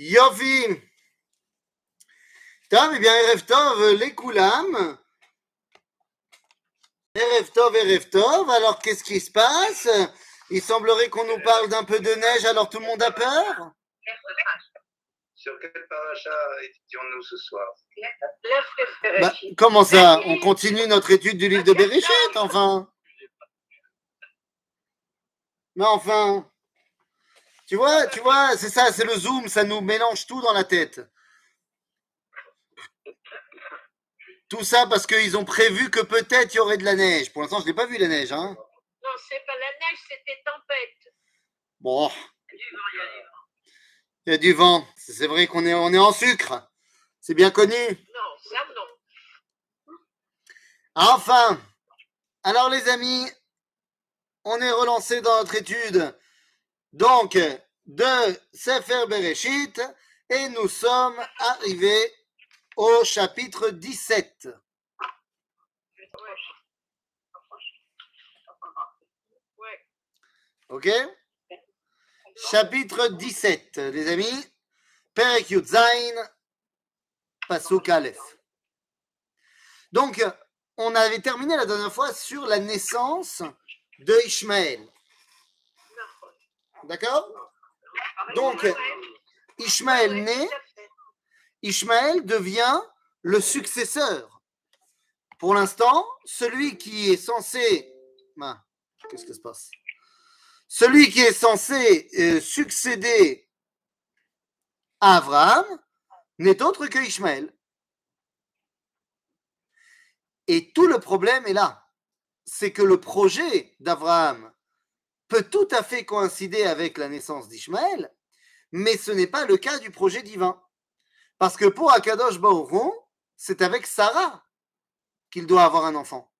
Yofi. Tov, eh bien, Erev Tov, les Koulam. Erev Tov, Erev Tov. Alors, qu'est-ce qui se passe? Il semblerait qu'on nous parle d'un peu de neige, alors tout le monde a peur? Sur quelle paracha étudions-nous ce soir? Bah, Comment ça? On continue notre étude du livre de Bereshit, enfin Mais enfin Tu vois, tu vois, c'est ça, c'est le zoom, ça nous mélange tout dans la tête. Tout ça parce qu'ils ont prévu que peut-être il y aurait de la neige. Pour l'instant, je n'ai pas vu la neige. Hein. Non, c'est pas la neige, c'était tempête. Bon, Du vent, il y a du vent. il y a du vent. C'est vrai qu'on est, on est en sucre. C'est bien connu. Non, ça non. Enfin, alors les amis, on est relancé dans notre étude donc de Sefer Bereshit et nous sommes arrivés au chapitre 17. Ouais. Ok? Chapitre 17, les amis. Perek Yud Zayin, Pasuk Aleph. Donc, on avait terminé la dernière fois sur la naissance de Ishmaël. D'accord? Donc, Ishmaël naît, Ishmaël devient le successeur. Pour l'instant, celui qui est censé. Qu'est-ce qui se passe? Celui qui est censé euh, succéder à Abraham n'est autre que Ishmaël. Et tout le problème est là. C'est que le projet d'Abraham peut tout à fait coïncider avec la naissance d'Ishmaël, mais ce n'est pas le cas du projet divin. Parce que pour Akadosh Baruch c'est avec Sarah qu'il doit avoir un enfant.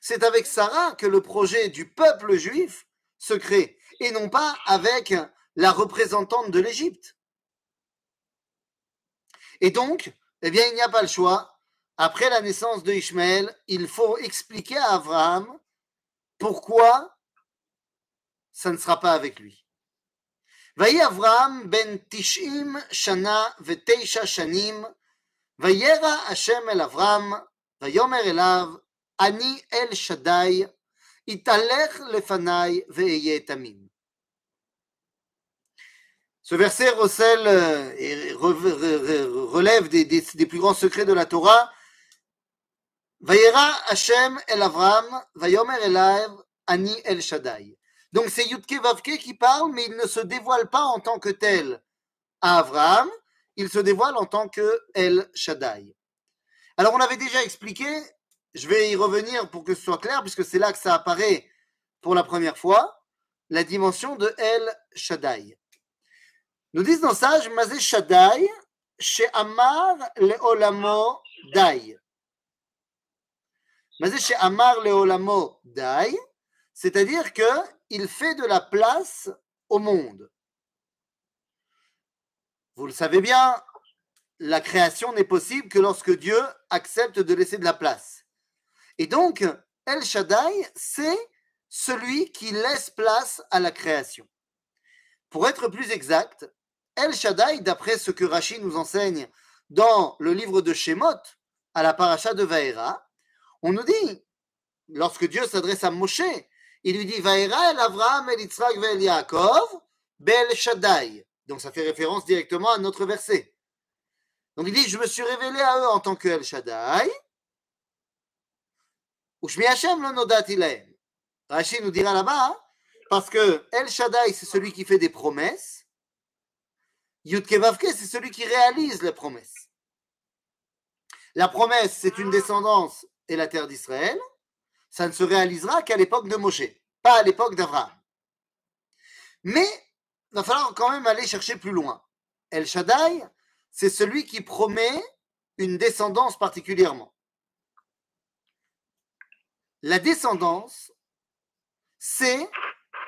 C'est avec Sarah que le projet du peuple juif se crée, et non pas avec la représentante de l'Égypte. Et donc, eh bien, il n'y a pas le choix. Après la naissance de il faut expliquer à Abraham pourquoi ça ne sera pas avec lui. ויהי אברהם בן תשעים שנה ותשע שנים, וירא השם אל אברהם, ויאמר אליו, אני אל שדי, התהלך לפניי ואהיה תמים. Ce verset recèle euh, et re- re- re- relève des, des- des plus grands secrets de la Torah. Vayera Hashem el Avram, vayomer elav, ani el Shaddai. Donc c'est Yudke Vavke qui parle, mais il ne se dévoile pas en tant que tel à Abraham, il se dévoile en tant que El Shaddai. Alors on avait déjà expliqué, je vais y revenir pour que ce soit clair, puisque c'est là que ça apparaît pour la première fois, la dimension de El Shaddai. Nous disent dans Sage, Mazé Shaddai, chez Amar Leolamo Dai. Mazé chez Amar Leolamo Dai, c'est-à-dire que il fait de la place au monde. Vous le savez bien, la création n'est possible que lorsque Dieu accepte de laisser de la place. Et donc, El Shaddai, c'est celui qui laisse place à la création. Pour être plus exact, El Shaddai, d'après ce que Rashi nous enseigne dans le livre de Shemot, à la paracha de Vaera, on nous dit, lorsque Dieu s'adresse à Moshe, il lui dit Vaera el Avraham el Yitzhak vel Yaakov bel Shaddai. Donc ça fait référence directement à notre verset. Donc il dit Je me suis révélé à eux en tant que El Shaddai. Ushmi Hashem nodati lahem. Rashi nous dira là-bas, hein, parce que El Shaddai, c'est celui qui fait des promesses. Yudke Vavke, c'est celui qui réalise les promesses. La promesse, c'est une descendance et la terre d'Israël ça ne se réalisera qu'à l'époque de Moshe, pas à l'époque d'Abraham. Mais il va falloir quand même aller chercher plus loin. El Shaddai, c'est celui qui promet une descendance particulièrement. La descendance, c'est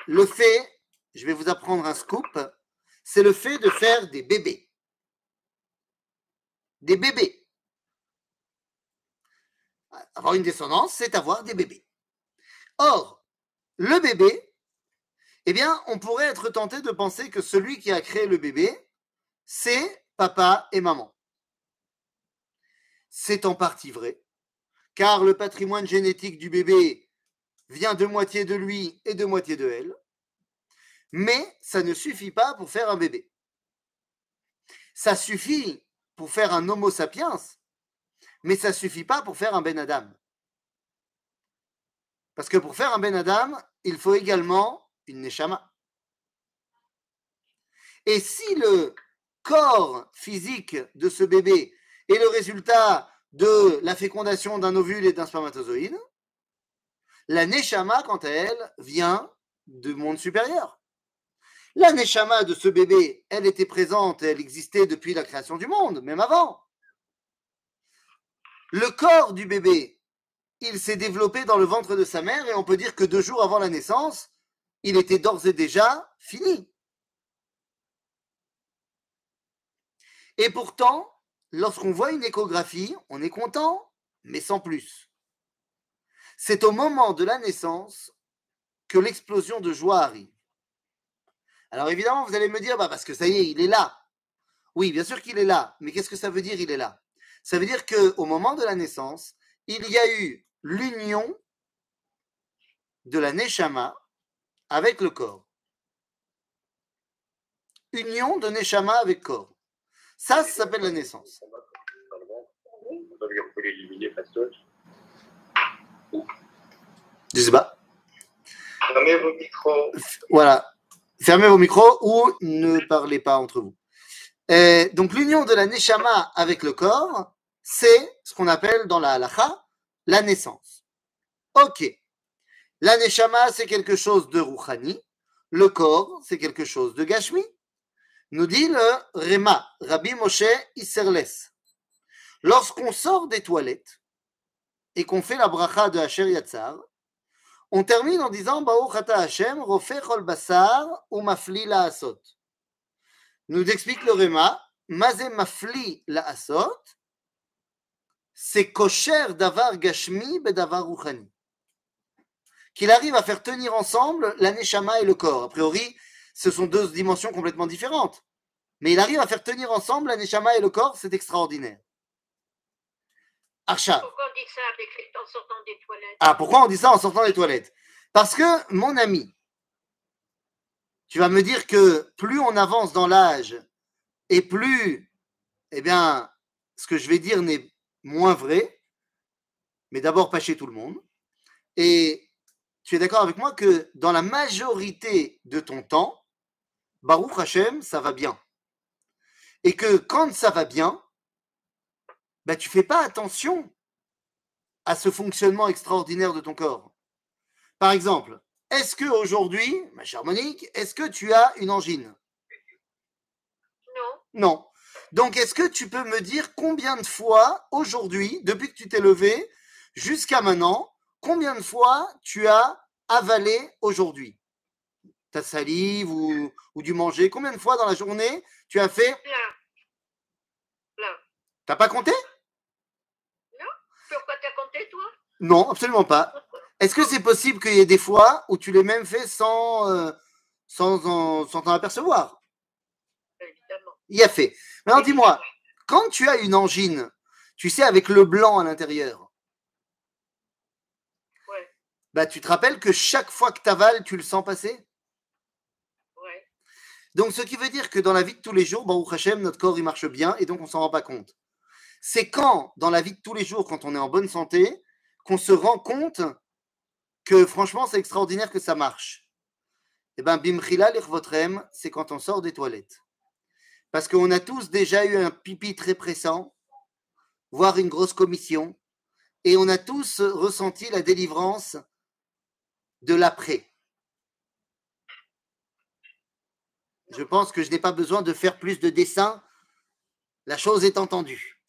le fait, je vais vous apprendre un scoop, c'est le fait de faire des bébés. Des bébés. Avoir une descendance, c'est avoir des bébés. Or, le bébé, eh bien, on pourrait être tenté de penser que celui qui a créé le bébé, c'est papa et maman. C'est en partie vrai, car le patrimoine génétique du bébé vient de moitié de lui et de moitié de elle, mais ça ne suffit pas pour faire un bébé. Ça suffit pour faire un Homo sapiens, mais ça suffit pas pour faire un Ben Adam. Parce que pour faire un Ben Adam, il faut également une Neshama. Et si le corps physique de ce bébé est le résultat de la fécondation d'un ovule et d'un spermatozoïde, la Neshama, quant à elle, vient du monde supérieur. La Neshama de ce bébé, elle était présente, elle existait depuis la création du monde, même avant. Le corps du bébé, il s'est développé dans le ventre de sa mère et on peut dire que deux jours avant la naissance, il était d'ores et déjà fini. Et pourtant, lorsqu'on voit une échographie, on est content, mais sans plus. C'est au moment de la naissance que l'explosion de joie arrive. Alors évidemment, vous allez me dire, bah parce que ça y est, il est là. Oui, bien sûr qu'il est là, mais qu'est-ce que ça veut dire, il est là? Ça veut dire qu'au moment de la naissance, il y a eu l'union de la Neshama avec le corps. Union de Neshama avec corps. Ça, ça s'appelle la naissance. Je sais pas. Fermez vos micros. Voilà. Fermez vos micros ou ne parlez pas entre vous. Donc, l'union de la Neshama avec le corps, c'est ce qu'on appelle dans la halacha la naissance. Ok. La Neshama, c'est quelque chose de Rouhani. Le corps, c'est quelque chose de Gashmi. Nous dit le Rema, Rabbi Moshe Isserles. Lorsqu'on sort des toilettes et qu'on fait la bracha de Asher Yatzar, on termine en disant Baruch Ata Hashem, Rofeh Basar ou Mafli La Asot. Nous explique le Rema, Mazé Mafli La Asot, c'est kosher davar gashmi bedavar ruchani. Qu'il arrive à faire tenir ensemble la neshama et le corps. A priori, ce sont deux dimensions complètement différentes. Mais il arrive à faire tenir ensemble la neshama et le corps, c'est extraordinaire. Archa. Pourquoi on dit ça avec, en sortant des toilettes? Ah, pourquoi on dit ça en sortant des toilettes? Parce que, mon ami, tu vas me dire que plus on avance dans l'âge et plus, eh bien, ce que je vais dire n'est moins vrai, mais d'abord pas chez tout le monde. Et tu es d'accord avec moi que dans la majorité de ton temps, Baruch Hashem, ça va bien. Et que quand ça va bien, bah, tu fais pas attention à ce fonctionnement extraordinaire de ton corps. Par exemple, est-ce que aujourd'hui, ma chère Monique, est-ce que tu as une angine? Non. Non. Donc, est-ce que tu peux me dire combien de fois aujourd'hui, depuis que tu t'es levé jusqu'à maintenant, combien de fois tu as avalé aujourd'hui? Ta salive ou, ou du manger? Combien de fois dans la journée tu as fait? Plein. T'as pas compté? Pourquoi t'as compté, toi? Non, absolument pas. Est-ce que c'est possible qu'il y ait des fois où tu l'aies même fait sans euh, sans en- sans t'en apercevoir? Il y a fait. Maintenant, dis-moi, quand tu as une angine, tu sais, avec le blanc à l'intérieur, Ouais, bah, tu te rappelles que chaque fois que tu avales, tu le sens passer? Ouais. Donc, ce qui veut dire que dans la vie de tous les jours, notre corps, il marche bien et donc on s'en rend pas compte. C'est quand, dans la vie de tous les jours, quand on est en bonne santé, qu'on se rend compte que franchement, c'est extraordinaire que ça marche? Eh bien, Bimchila Lirvotrem, c'est quand on sort des toilettes. Parce qu'on a tous déjà eu un pipi très pressant, voire une grosse commission, et on a tous ressenti la délivrance de l'après. Je pense que je n'ai pas besoin de faire plus de dessins. La chose est entendue.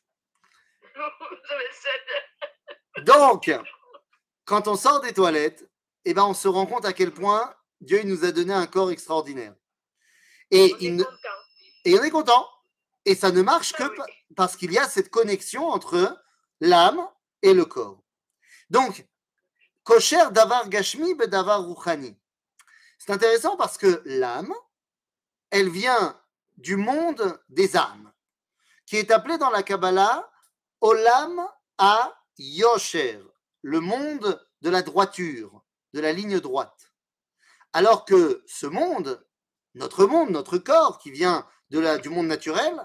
Donc, quand on sort des toilettes, eh ben, on se rend compte à quel point Dieu nous a donné un corps extraordinaire. Et, il ne-. Et on est content. Et ça ne marche que parce qu'il y a cette connexion entre l'âme et le corps. Donc, kosher davar gashmi be davar ruchani. C'est intéressant parce que l'âme, elle vient du monde des âmes, qui est appelé dans la Kabbalah Olam à Yosher, le monde de la droiture, de la ligne droite. Alors que ce monde, notre monde, notre corps, qui vient de la, du monde naturel,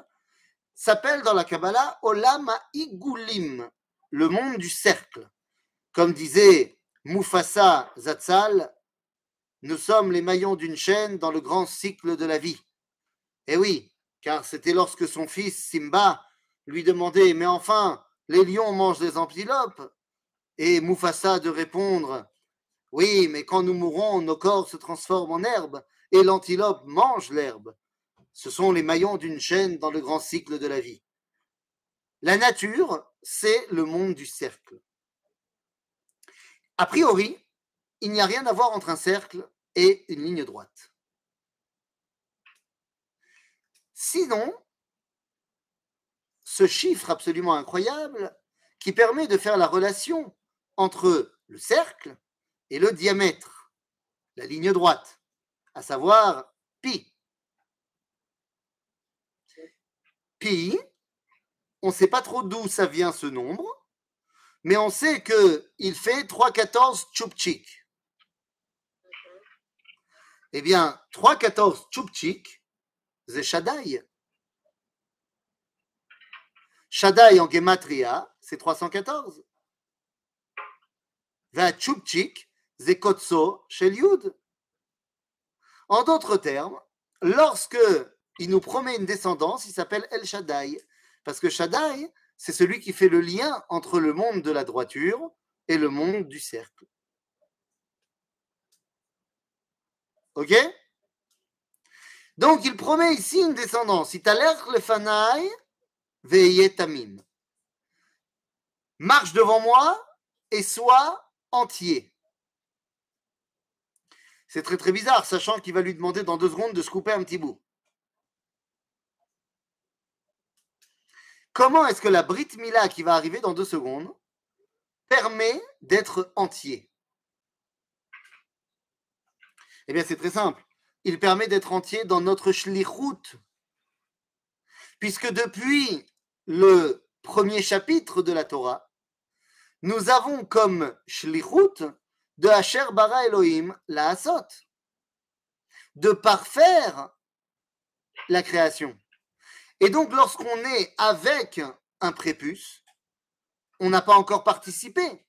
s'appelle dans la Kabbalah Olam Igulim, le monde du cercle. Comme disait Mufasa Zatzal, nous sommes les maillons d'une chaîne dans le grand cycle de la vie. Eh oui, car c'était lorsque son fils Simba lui demandait Mais enfin, les lions mangent les antilopes? Et Mufasa de répondre Oui, mais quand nous mourrons, nos corps se transforment en herbe et l'antilope mange l'herbe. Ce sont les maillons d'une chaîne dans le grand cycle de la vie. La nature, c'est le monde du cercle. A priori, il n'y a rien à voir entre un cercle et une ligne droite. Sinon, ce chiffre absolument incroyable qui permet de faire la relation entre le cercle et le diamètre, la ligne droite, à savoir pi. Pi, on ne sait pas trop d'où ça vient ce nombre, mais on sait qu'il fait 3,14 tchoupchik. Eh bien, 3,14 tchoupchik, c'est Shaddai. Shaddai en gematria, c'est 314. Va tchoupchik, c'est Kotso chez. En d'autres termes, lorsque il nous promet une descendance, il s'appelle El Shaddai. Parce que Shaddai, c'est celui qui fait le lien entre le monde de la droiture et le monde du cercle. Ok? Donc il promet ici une descendance. le tamim. Marche devant moi et sois entier. C'est très très bizarre, sachant qu'il va lui demander dans deux secondes de se couper un petit bout. Comment est-ce que la Brit Mila qui va arriver dans deux secondes permet d'être entier? Eh bien, c'est très simple. Il permet d'être entier dans notre shlichut. Puisque depuis le premier chapitre de la Torah, nous avons comme shlichut de Asher bara Elohim la Asot, de parfaire la création. Et donc, lorsqu'on est avec un prépuce, on n'a pas encore participé.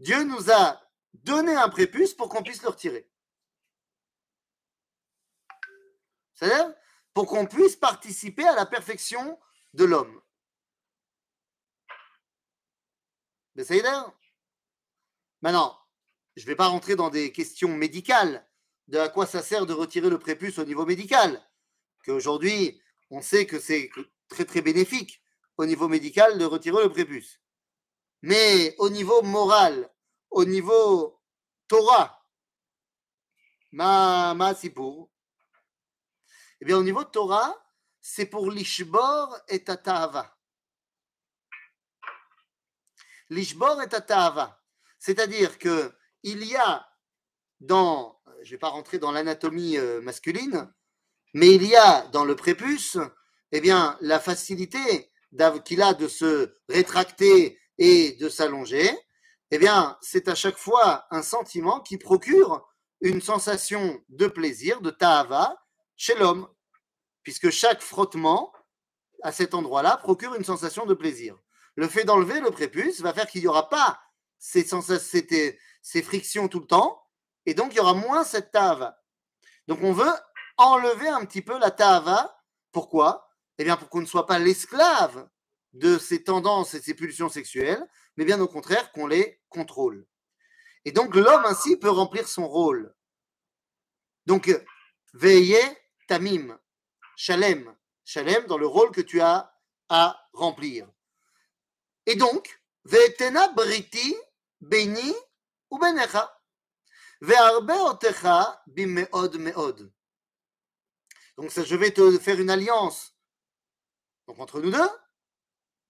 Dieu nous a donné un prépuce pour qu'on puisse le retirer. C'est-à-dire pour qu'on puisse participer à la perfection de l'homme. Maintenant, je ne vais pas rentrer dans des questions médicales de à quoi ça sert de retirer le prépuce au niveau médical qu'aujourd'hui, on sait que c'est très très bénéfique au niveau médical de retirer le prépuce. Mais au niveau moral, au niveau Torah, ma, ma pour. Eh bien, au niveau Torah, c'est pour l'ishbor et tatava. L'ishbor et tatava. C'est-à-dire que il y a dans, je ne vais pas rentrer dans l'anatomie euh, masculine, mais il y a dans le prépuce, eh bien, la facilité qu'il a de se rétracter et de s'allonger, eh bien, c'est à chaque fois un sentiment qui procure une sensation de plaisir, de ta'ava, chez l'homme, puisque chaque frottement à cet endroit-là procure une sensation de plaisir. Le fait d'enlever le prépuce va faire qu'il n'y aura pas ces, ces frictions tout le temps, et donc il y aura moins cette ta'ava. Donc on veut enlever un petit peu la tava. Pourquoi? Eh bien, pour qu'on ne soit pas l'esclave de ces tendances et ces pulsions sexuelles, mais bien au contraire qu'on les contrôle. Et donc l'homme ainsi peut remplir son rôle. Donc, veillez tamim, shalem, shalem dans le rôle que tu as à remplir. Et donc, ve'etena briti beni ou benecha, ve'arbe otecha bimeod meod. Donc je vais te faire une alliance donc, entre nous deux,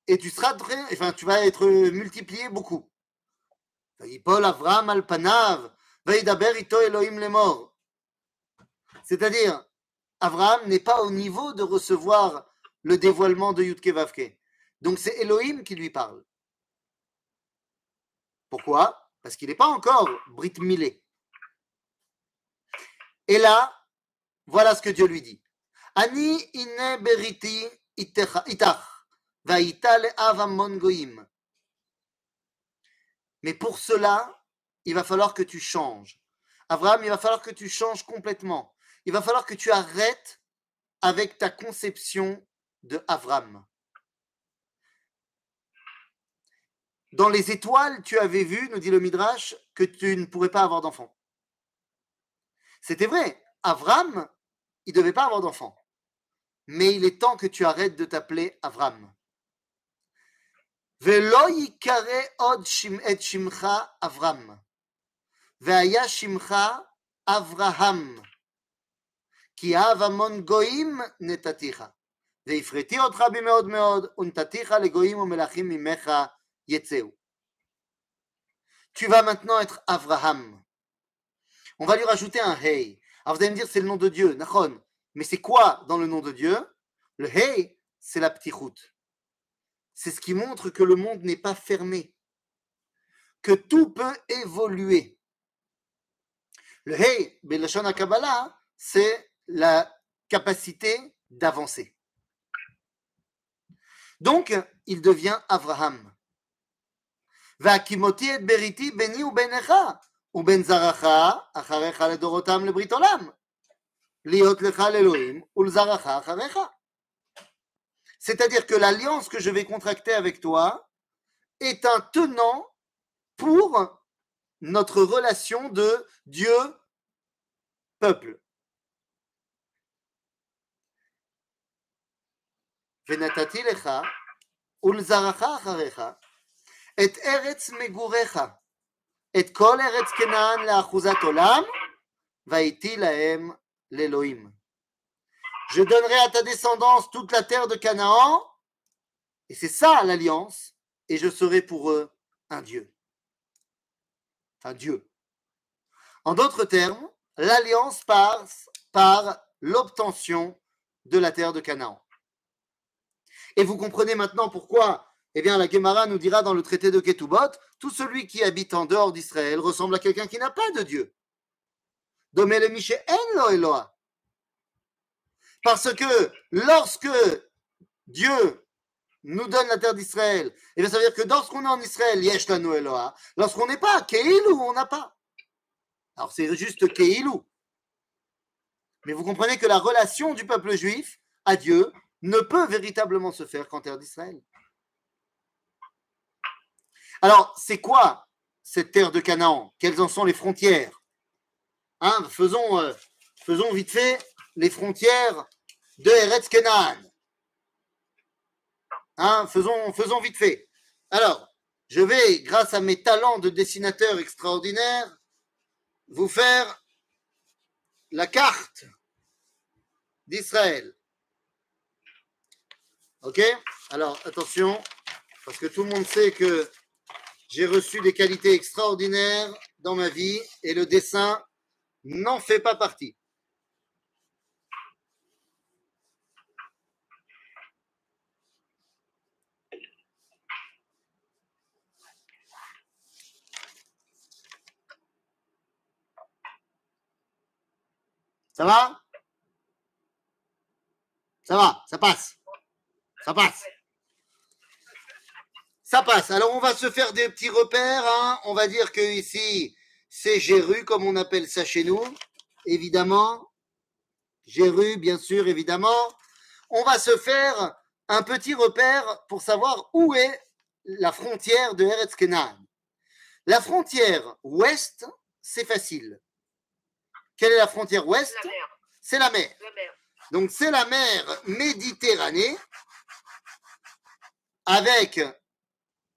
et tu seras très, enfin, tu vas être multiplié beaucoup. C'est-à-dire, Abraham n'est pas au niveau de recevoir le dévoilement de Yudke Vavke. Donc c'est Elohim qui lui parle. Pourquoi? Parce qu'il n'est pas encore Brit Milé. Et là, voilà ce que Dieu lui dit. Ani. Mais pour cela, il va falloir que tu changes. Abraham, il va falloir que tu changes complètement. Il va falloir que tu arrêtes avec ta conception de Avram. Dans les étoiles, tu avais vu, nous dit le Midrash, que tu ne pourrais pas avoir d'enfant. C'était vrai. Avram, il ne devait pas avoir d'enfant. Mais il est temps que tu arrêtes de t'appeler Avram. ולא ייקרא עוד את שמך אברהם, והיה שמך אברהם, כי אב המון גויים נתתיך, והפרטי אותך במאוד מאוד, ונתתיך לגויים ומלכים ממך יצאו. Tu vas maintenant être Abraham. On va lui rajouter un Hey. Alors vous allez me dire, c'est le nom de Dieu, Nachon. Mais c'est quoi dans le nom de Dieu? Le Hey, c'est la petite route. C'est ce qui montre que le monde n'est pas fermé, que tout peut évoluer. Le Hey, Belashon Kabbalah, c'est la capacité d'avancer. Donc, il devient Abraham. Et Beriti, béni ou. ובין זרעך אחריך לדורותם לברית עולם להיות לך לאלוהים ולזרעך אחריך c'est-à-dire que l'alliance que je vais contracter avec toi est un tenant pour notre relation de Dieu-peuple. ונתתי לך ולזרעך אחריך את ארץ מגוריך, את כל ארץ כנען לאחוזת עולם, והייתי להם לאלוהים. Je donnerai à ta descendance toute la terre de Canaan, et c'est ça l'alliance, et je serai pour eux un Dieu. Un Dieu. En d'autres termes, l'alliance passe par l'obtention de la terre de Canaan. Et vous comprenez maintenant pourquoi eh bien, la Gemara nous dira dans le traité de Ketubot, tout celui qui habite en dehors d'Israël ressemble à quelqu'un qui n'a pas de Dieu. Parce que lorsque Dieu nous donne la terre d'Israël, et bien ça veut dire que lorsqu'on est en Israël, Yesh lorsqu'on n'est pas, Keilou, on n'a pas. Alors c'est juste Keilou. Mais vous comprenez que la relation du peuple juif à Dieu ne peut véritablement se faire qu'en terre d'Israël. Alors, c'est quoi cette terre de Canaan? Quelles en sont les frontières? Hein, faisons, euh, faisons vite fait les frontières de Eretz Kenan. Hein, faisons, faisons vite fait. Alors, je vais, grâce à mes talents de dessinateur extraordinaire, vous faire la carte d'Israël. Ok? Alors, attention, parce que tout le monde sait que j'ai reçu des qualités extraordinaires dans ma vie et le dessin n'en fait pas partie. Ça va? Ça va, ça passe. Ça passe. Ça passe. Alors on va se faire des petits repères. Hein. On va dire que ici, c'est Géru, comme on appelle ça chez nous, évidemment. Géru, bien sûr, évidemment. On va se faire un petit repère pour savoir où est la frontière de Eretz Kenan. La frontière ouest, c'est facile. Quelle est la frontière ouest? C'est la mer. Donc c'est la mer Méditerranée avec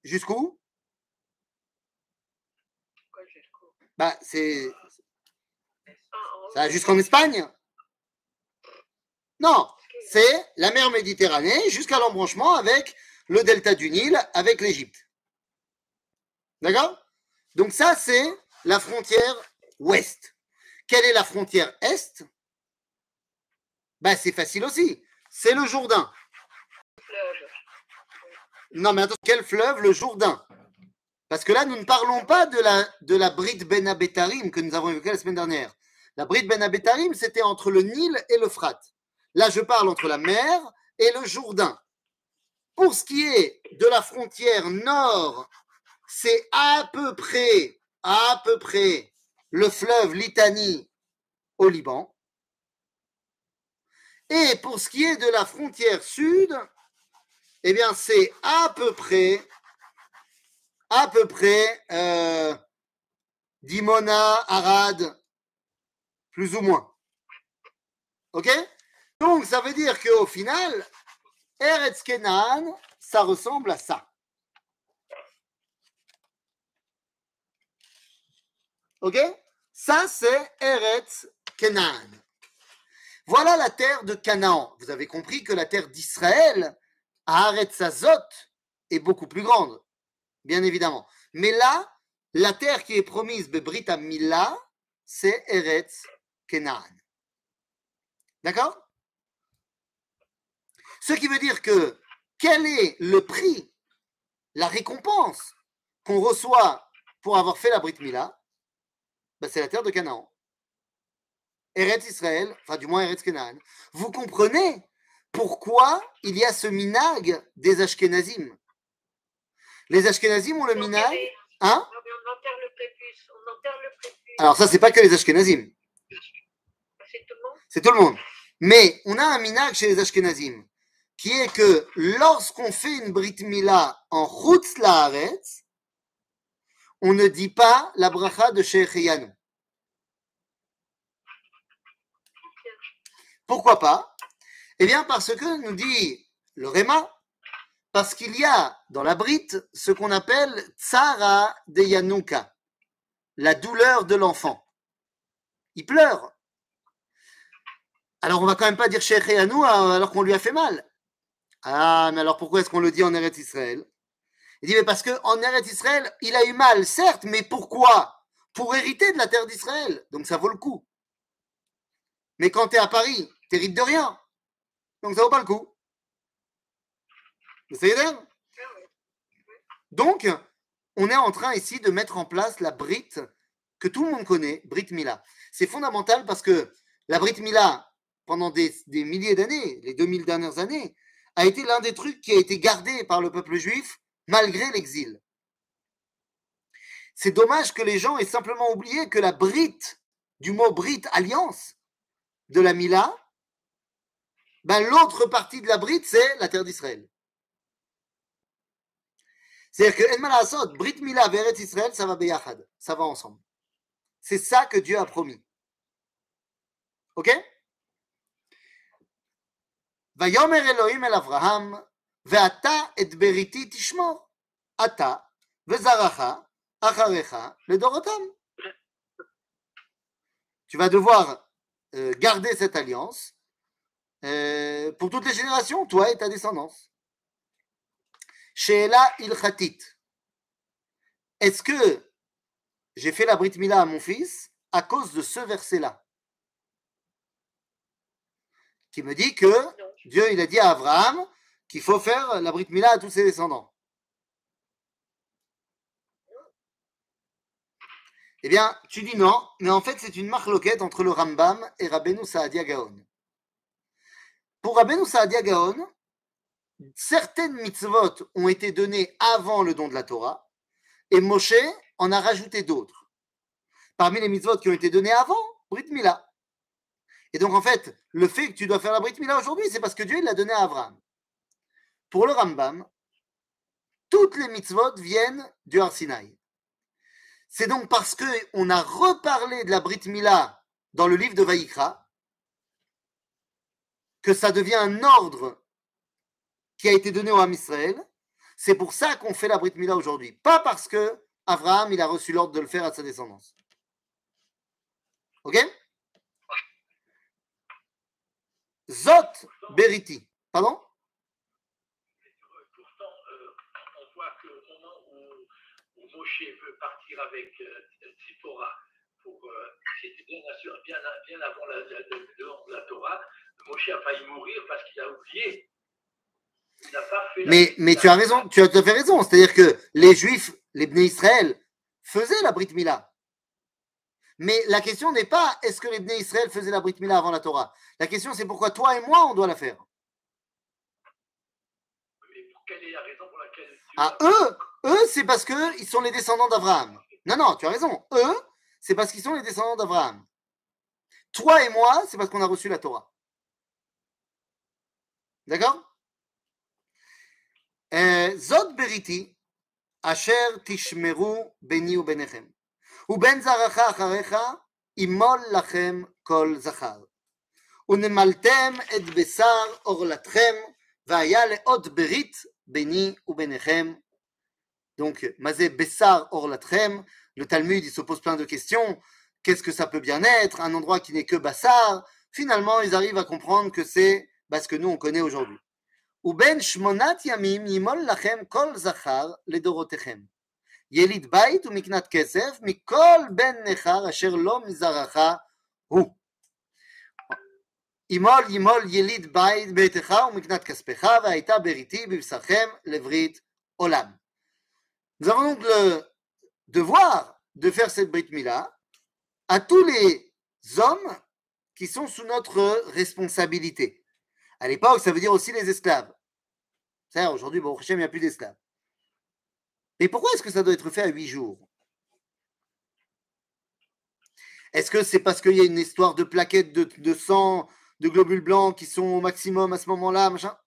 jusqu'où? Bah c'est ça jusqu'en Espagne? Non, c'est la mer Méditerranée jusqu'à l'embranchement avec le delta du Nil avec l'Égypte. D'accord? Donc ça c'est la frontière ouest. Quelle est la frontière est? Ben, c'est facile aussi. C'est le Jourdain. Non, mais attends, quel fleuve Le Jourdain? Parce que là, nous ne parlons pas de la, de la Brit Ben Abetarim que nous avons évoquée la semaine dernière. La Brit Ben Abetarim, c'était entre le Nil et l'Euphrate. Là, je parle entre la mer et le Jourdain. Pour ce qui est de la frontière nord, c'est à peu près, à peu près le fleuve Litanie au Liban. Et pour ce qui est de la frontière sud, eh bien, c'est à peu près, à peu près, euh, Dimona, Arad, plus ou moins. OK? Donc, ça veut dire qu'au final, Eretz Kenan, ça ressemble à ça. OK? Ça, c'est Eretz Kenan. Voilà la terre de Canaan. Vous avez compris que la terre d'Israël, à Azot, est beaucoup plus grande, bien évidemment. Mais là, la terre qui est promise, Bebrit Mila, c'est Eretz Kenan. D'accord? Ce qui veut dire que quel est le prix, la récompense qu'on reçoit pour avoir fait la Brit Mila? Ben, C'est la terre de Canaan. Eretz Israël, enfin du moins Eretz Kenan. Vous comprenez pourquoi il y a ce minag des Ashkenazim? Les Ashkenazim ont le minag. Hein? Non, mais on enterre le prépuce. On enterre le prépuce. Alors, ça, c'est pas que les Ashkenazim, C'est tout le monde? c'est tout le monde. Mais on a un minag chez les Ashkenazim qui est que lorsqu'on fait une Brit Mila en Chutz Laaretz, on ne dit pas la bracha de Sheikh Yanou. Pourquoi pas? Eh bien, parce que nous dit le Réma, parce qu'il y a dans la brite ce qu'on appelle Tsara de Yanouka, la douleur de l'enfant. Il pleure. Alors, on va quand même pas dire Sheikh Yanou alors qu'on lui a fait mal. Ah, mais alors pourquoi est-ce qu'on le dit en Eretz Israël? Il dit, mais parce qu'en Eretz Israël, il a eu mal, certes, mais pourquoi? Pour hériter de la terre d'Israël. Donc, ça vaut le coup. Mais quand tu es à Paris, t'hérites de rien. Donc ça vaut pas le coup. Vous savez Donc, on est en train ici de mettre en place la Brit que tout le monde connaît, Brit Mila. C'est fondamental parce que la Brit Mila, pendant des, des milliers d'années, les 2000 dernières années, a été l'un des trucs qui a été gardé par le peuple juif malgré l'exil. C'est dommage que les gens aient simplement oublié que la Brit, du mot Brit, alliance, de la Mila, ben, l'autre partie de la Brit, c'est la terre d'Israël. C'est-à-dire que Enmal Asod, Brit Mila, Veret Israël, ça va beyachad, ça va ensemble. C'est ça que Dieu a promis. Ok ויאמר אלוהים אל אברהם, ואתה את בריתי תשמור, אתה וזרעך אחריך לדורותם. Tu vas devoir euh, garder cette alliance euh, pour toutes les générations, toi et ta descendance. Sheela ilchatit. Est-ce que j'ai fait la Brit Mila à mon fils à cause de ce verset-là? Qui me dit que. Dieu a dit à Abraham qu'il faut faire la Brit Mila à tous ses descendants. Eh bien, tu dis non, mais en fait, c'est une marloquette entre le Rambam et Rabbeinu Saadia Gaon. Pour Rabbeinu Saadia Gaon, certaines mitzvot ont été données avant le don de la Torah, et Moshe en a rajouté d'autres. Parmi les mitzvot qui ont été données avant, Brit Mila. Et donc, en fait, le fait que tu dois faire la Brit Mila aujourd'hui, c'est parce que Dieu l'a donné à Abraham. Pour le Rambam, toutes les mitzvot viennent du Har Sinaï. C'est donc parce qu'on a reparlé de la Brit Mila dans le livre de Vaïkra que ça devient un ordre qui a été donné au Ham Israël. C'est pour ça qu'on fait la Brit Mila aujourd'hui. Pas parce que Abraham il a reçu l'ordre de le faire à sa descendance. Ok? Zot Beriti. Pardon? Pourtant, euh, on voit qu'au moment où, Moshe veut partir avec euh, Tzipora, pour, euh, bien, bien, bien avant la- la Torah, Moshe a failli mourir parce qu'il a oublié. Il pas fait la- Mais, mais tu as raison, tu as tout à fait raison. C'est-à-dire que les Juifs, les Bnei Israël, faisaient la Brit Mila. Mais la question n'est pas est-ce que les Bnei Israël faisaient la Brit Mila avant la Torah? La question c'est pourquoi toi et moi on doit la faire. Mais pour quelle est la raison pour laquelle Dieu Ah, eux, eux c'est parce qu'ils sont les descendants d'Abraham. Non, non, tu as raison. Eux, c'est parce qu'ils sont les descendants d'Abraham. Toi et moi, c'est parce qu'on a reçu la Torah. D'accord Euh, Zot beriti, asher tishmeru beni ubenechem. ובין זרעך אחריך ימול לכם כל זכר. ונמלתם את בשר עורלתכם, והיה לאות ברית ביני וביניכם. Donc, mazé bessar orlatchem, le Talmud, il se pose plein de questions. Qu'est-ce que ça peut bien être Un endroit qui n'est que bassar. Finalement, ils arrivent à comprendre que c'est bah, ce que nous, on connaît aujourd'hui. ובין שמונת ימים ימול לכם כל זכר לדורותיכם. יליד בית ומקנת כסף מכל בן נכר אשר לא מזרעך הוא. ימול ימול יליד בית ביתך ומקנת כספך והייתה בריתי בבשרכם לברית עולם. Nous avons donc le devoir de faire cette Brit Mila à tous les hommes qui sont sous notre responsabilité. À l'époque, ça veut dire aussi les esclaves. C'est-à-dire, aujourd'hui, bon, il n'y a plus d'esclaves. Mais pourquoi est-ce que ça doit être fait à huit jours? Est-ce que c'est parce qu'il y a une histoire de plaquettes de, de sang, de globules blancs qui sont au maximum à ce moment-là, machin?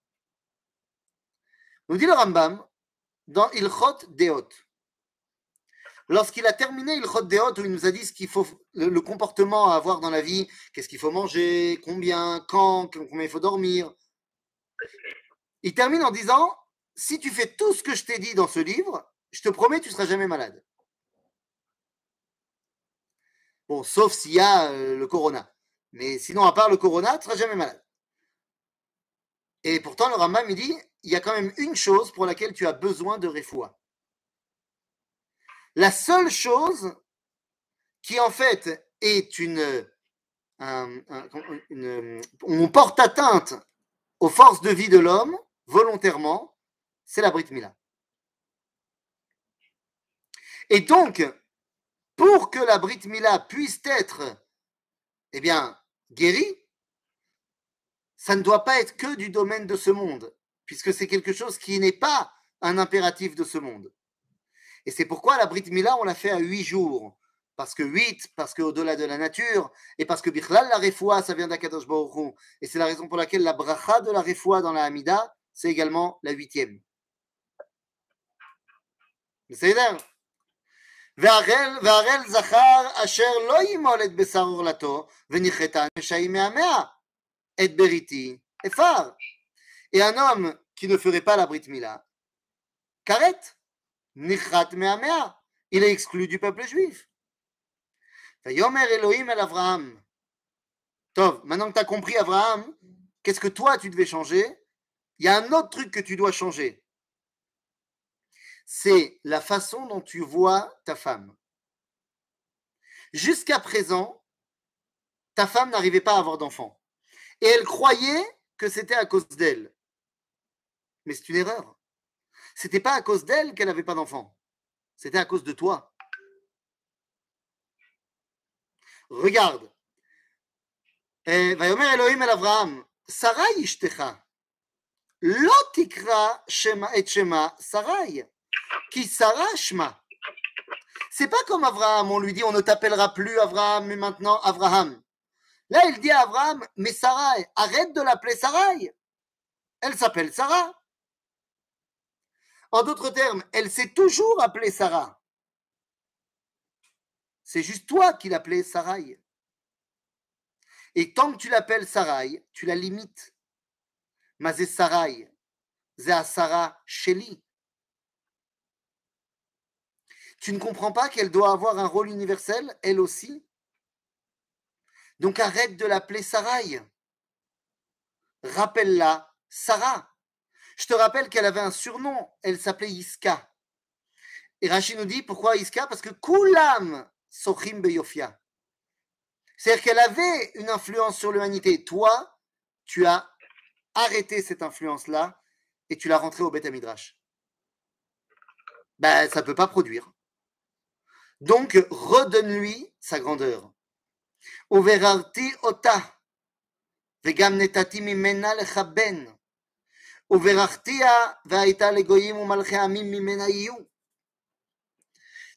Nous dit le Rambam dans Ilchot Deot. Lorsqu'il a terminé Ilchot Deot, où il nous a dit qu'il faut, le, comportement à avoir dans la vie, qu'est-ce qu'il faut manger, combien, quand, combien il faut dormir, il termine en disant si tu fais tout ce que je t'ai dit dans ce livre, je te promets, tu ne seras jamais malade. Bon, sauf s'il y a euh, le corona. Mais sinon, à part le corona, tu ne seras jamais malade. Et pourtant, le Rambam, il dit il y a quand même une chose pour laquelle tu as besoin de refoua. La seule chose qui, en fait, est une. un- un- une- on porte atteinte aux forces de vie de l'homme volontairement, c'est la Brit Mila. Et donc, pour que la Brit Mila puisse être, eh bien, guérie, ça ne doit pas être que du domaine de ce monde, puisque c'est quelque chose qui n'est pas un impératif de ce monde. Et c'est pourquoi la Brit Mila, on l'a fait à huit jours. Parce que huit, parce qu'au-delà de la nature, et parce que Bichlal, la Refoua, ça vient d'Akadosh Baruch Hu. Et c'est la raison pour laquelle la bracha de la Refoua dans la Hamida, c'est également la huitième. בסדר? והראל, והראל זכר אשר לא ימול את בשר עורלתו וניחתה נשאים מהמאה את בריתי אפר. Et un homme qui ne ferait pas la Brit Mila, karet, nichat me'amea, il est exclu du peuple juif. Vayomer Elohim el Avraham. Tov, maintenant que tu as compris Abraham, qu'est-ce que toi tu devais changer? Il y a un autre truc que tu dois changer. C'est la façon dont tu vois ta femme. Jusqu'à présent, ta femme n'arrivait pas à avoir d'enfant. Et elle croyait que c'était à cause d'elle. Mais c'est une erreur. C'était pas à cause d'elle qu'elle n'avait pas d'enfant. C'était à cause de toi. Regarde. Eh, Vayomer Elohim el Avraham, Sarai ishtecha, lo tikra et shema Sarai, qui Sarah shema. C'est pas comme Avraham, on lui dit on ne t'appellera plus Avraham, mais maintenant Avraham. Là, il dit à Avraham, mais Sarai, arrête de l'appeler Sarai. Elle s'appelle Sarah. En d'autres termes, elle s'est toujours appelée Sarah. C'est juste toi qui l'appelais Sarai. Et tant que tu l'appelles Sarai, tu la limites. C'est Sarai. Sarah Sheli. Tu ne comprends pas qu'elle doit avoir un rôle universel, elle aussi? Donc arrête de l'appeler Sarai. Rappelle-la Sarah. Je te rappelle qu'elle avait un surnom, elle s'appelait Iska. Et Rachid nous dit pourquoi Iska? Parce que Kulam Sochim Beyofia. C'est-à-dire qu'elle avait une influence sur l'humanité. Toi, tu as arrêté cette influence-là et tu l'as rentrée au Beth Midrash. Ben, ça ne peut pas produire. Donc, redonne-lui sa grandeur. Ota, vegam netati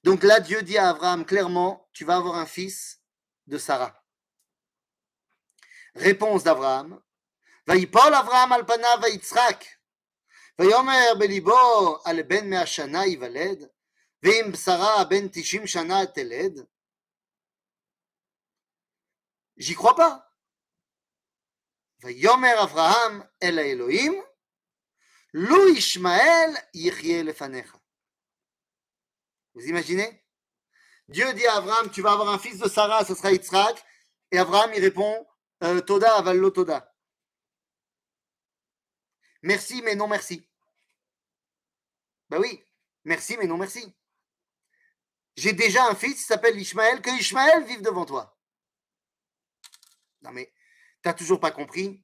Donc là, Dieu dit à Abraham clairement, tu vas avoir un fils de Sarah. Réponse d'Abraham. ויפול אברהם על פניו ויצחק. ויאמר בליבו על בן מאה שנה ייוולד, ואם בשרה בן תשעים שנה תלד. J'y crois pas. ויאמר אברהם אל האלוהים, Lo Ishmael lefanecha. Vous imaginez? Dieu dit à Abraham, tu vas avoir un fils de Sarah, ce sera Yitzhak. Et Abraham, il répond, euh, Toda avallo Toda. Merci, mais non merci. Ben oui, merci, mais non merci. J'ai déjà un fils qui s'appelle Ishmaël, que Ishmaël vive devant toi. Non mais, t'as toujours pas compris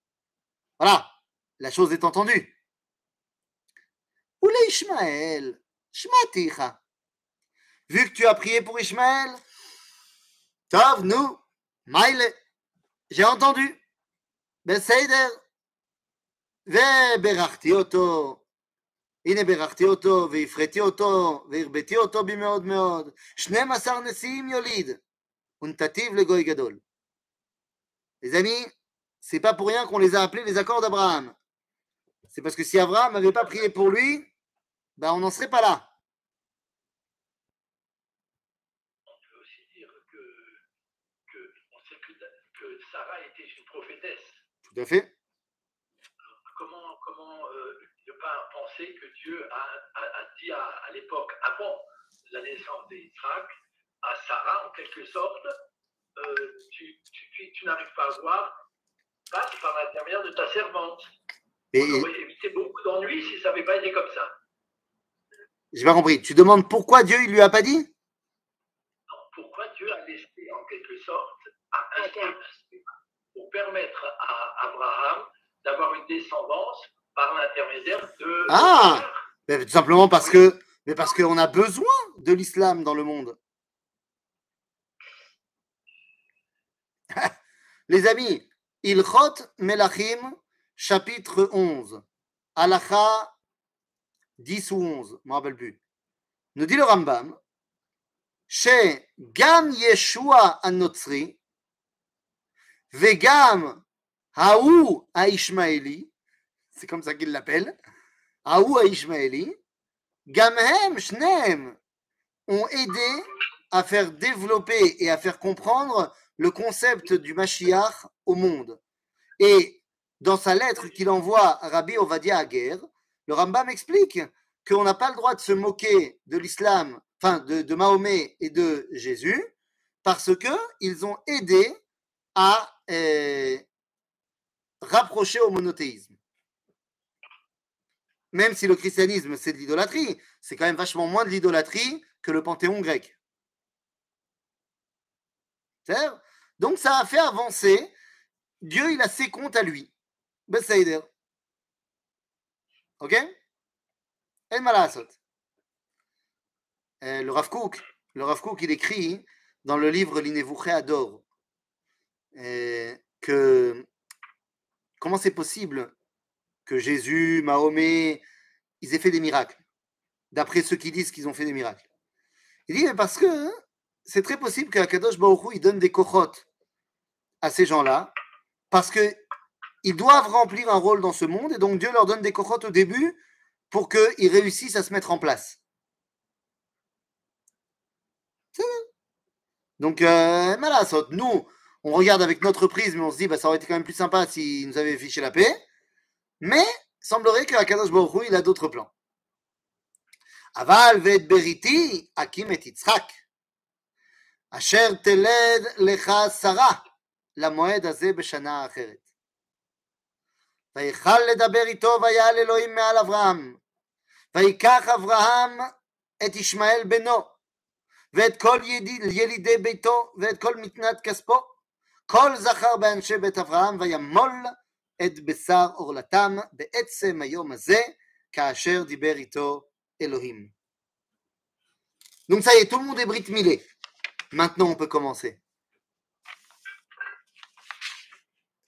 Voilà, la chose est entendue. Oulé Ishmael, Shmaticha. Vu que tu as prié pour Ishmael, Tov, nous, Maïle, j'ai entendu. בסדר. ובירכתי אותו. הנה בירכתי אותו, והפרעתי אותו, והרביתי אותו במאוד מאוד. 12 נשיאים יוליד, ונתתיו לגוי גדול. Les amis, c'est pas pour rien qu'on les a appelés les accords d'Abraham. C'est parce que si Abraham n'avait pas prié pour lui, ben on n'en serait pas là. On peut aussi dire que, que, on sait que, que Sarah était une prophétesse. Tout à fait. Comment, comment euh, ne pas penser que Dieu a, a, a dit à, à l'époque, avant la naissance d'Isaac, à Sarah, en quelque sorte, euh, tu, tu, tu, tu n'arrives pas à voir, passe par l'intermédiaire de ta servante. Et, On aurait évité beaucoup d'ennuis si ça n'avait pas été comme ça. j'ai pas compris. Tu demandes pourquoi Dieu il lui a pas dit? Non, pourquoi Dieu a laissé en quelque sorte un instinct pour permettre à Abraham d'avoir une descendance par l'intermédiaire de Ah Ben, Tout simplement parce que, mais parce qu'on a besoin de l'islam dans le monde. Les amis, Ilchot Melachim, chapitre 11, Halacha 10 ou 11, je me rappelle plus. Nous dit le Rambam, chez Gam Yeshua Anotzri, Vegam Haou Aishmaeli, c'est comme ça qu'il l'appelle, Haou Aishmaeli, Gamhem Shneem ont aidé à faire développer et à faire comprendre le concept du Mashiach au monde. Et dans sa lettre qu'il envoie à Rabbi Ovadia Aguer, le Rambam explique qu'on n'a pas le droit de se moquer de l'islam, enfin de, Mahomet et de Jésus, parce qu'ils ont aidé à euh, rapprocher au monothéisme. Même si le christianisme c'est de l'idolâtrie, c'est quand même vachement moins de l'idolâtrie que le panthéon grec. Donc ça a fait avancer. Dieu, il a ses comptes à lui. Besaider. Ok? El Malasot. Euh, Le Rav Kook, le Rav Kook, il écrit dans le livre L'Inevuché Ador euh, que comment c'est possible que Jésus, Mahomet, ils aient fait des miracles, d'après ceux qui disent qu'ils ont fait des miracles? Il dit, parce que hein, c'est très possible que Akadosh Baruch Hu, il donne des kochot à ces gens-là, parce que ils doivent remplir un rôle dans ce monde, et donc Dieu leur donne des kochot au début pour qu'ils réussissent à se mettre en place. Donc, euh, nous, on regarde avec notre prisme et on se dit, bah, ça aurait été quand même plus sympa s'il nous avait fiché la paix. Mais semblerait que Akadosh Baruch il a d'autres plans. Aval ve'et beriti akim et. Asher teled lecha Sarah, למועד הזה בשנה האחרת. ויכל לדבר איתו ויעל אלוהים מעל אברהם. ויקח אברהם את ישמעאל בנו, ואת כל ידיד, ילידי ביתו, ואת כל מתנת כספו, כל זכר באנשי בית אברהם, וימול את בשר עורלתם בעצם היום הזה, כאשר דיבר איתו אלוהים. Donc ça y est, tout le monde est brit milé. Maintenant, on peut commencer.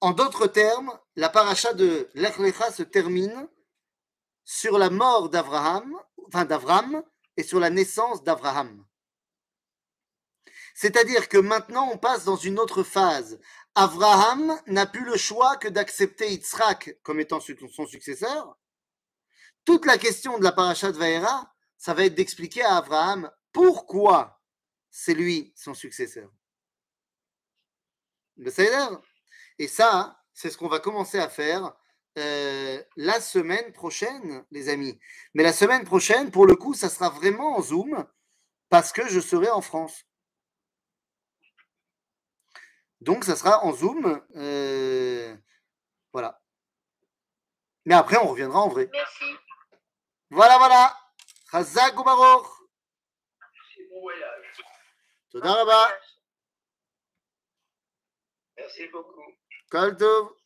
En d'autres termes, la paracha de Lech Lecha se termine sur la mort d'Abraham, enfin d'Avram, et sur la naissance d'Abraham. C'est-à-dire que maintenant on passe dans une autre phase. Abraham n'a plus le choix que d'accepter Yitzhak comme étant son successeur. Toute la question de la paracha de Vaera, ça va être d'expliquer à Abraham pourquoi c'est lui son successeur. Et ça, c'est ce qu'on va commencer à faire euh, la semaine prochaine, les amis. Mais la semaine prochaine, pour le coup, ça sera vraiment en Zoom parce que je serai en France. Donc, ça sera en Zoom. euh, voilà. Mais après, on reviendra en vrai. Merci. Voilà, voilà. Chazak ou Baruch. C'est bon voyage. Toda. Merci beaucoup. Kol tov.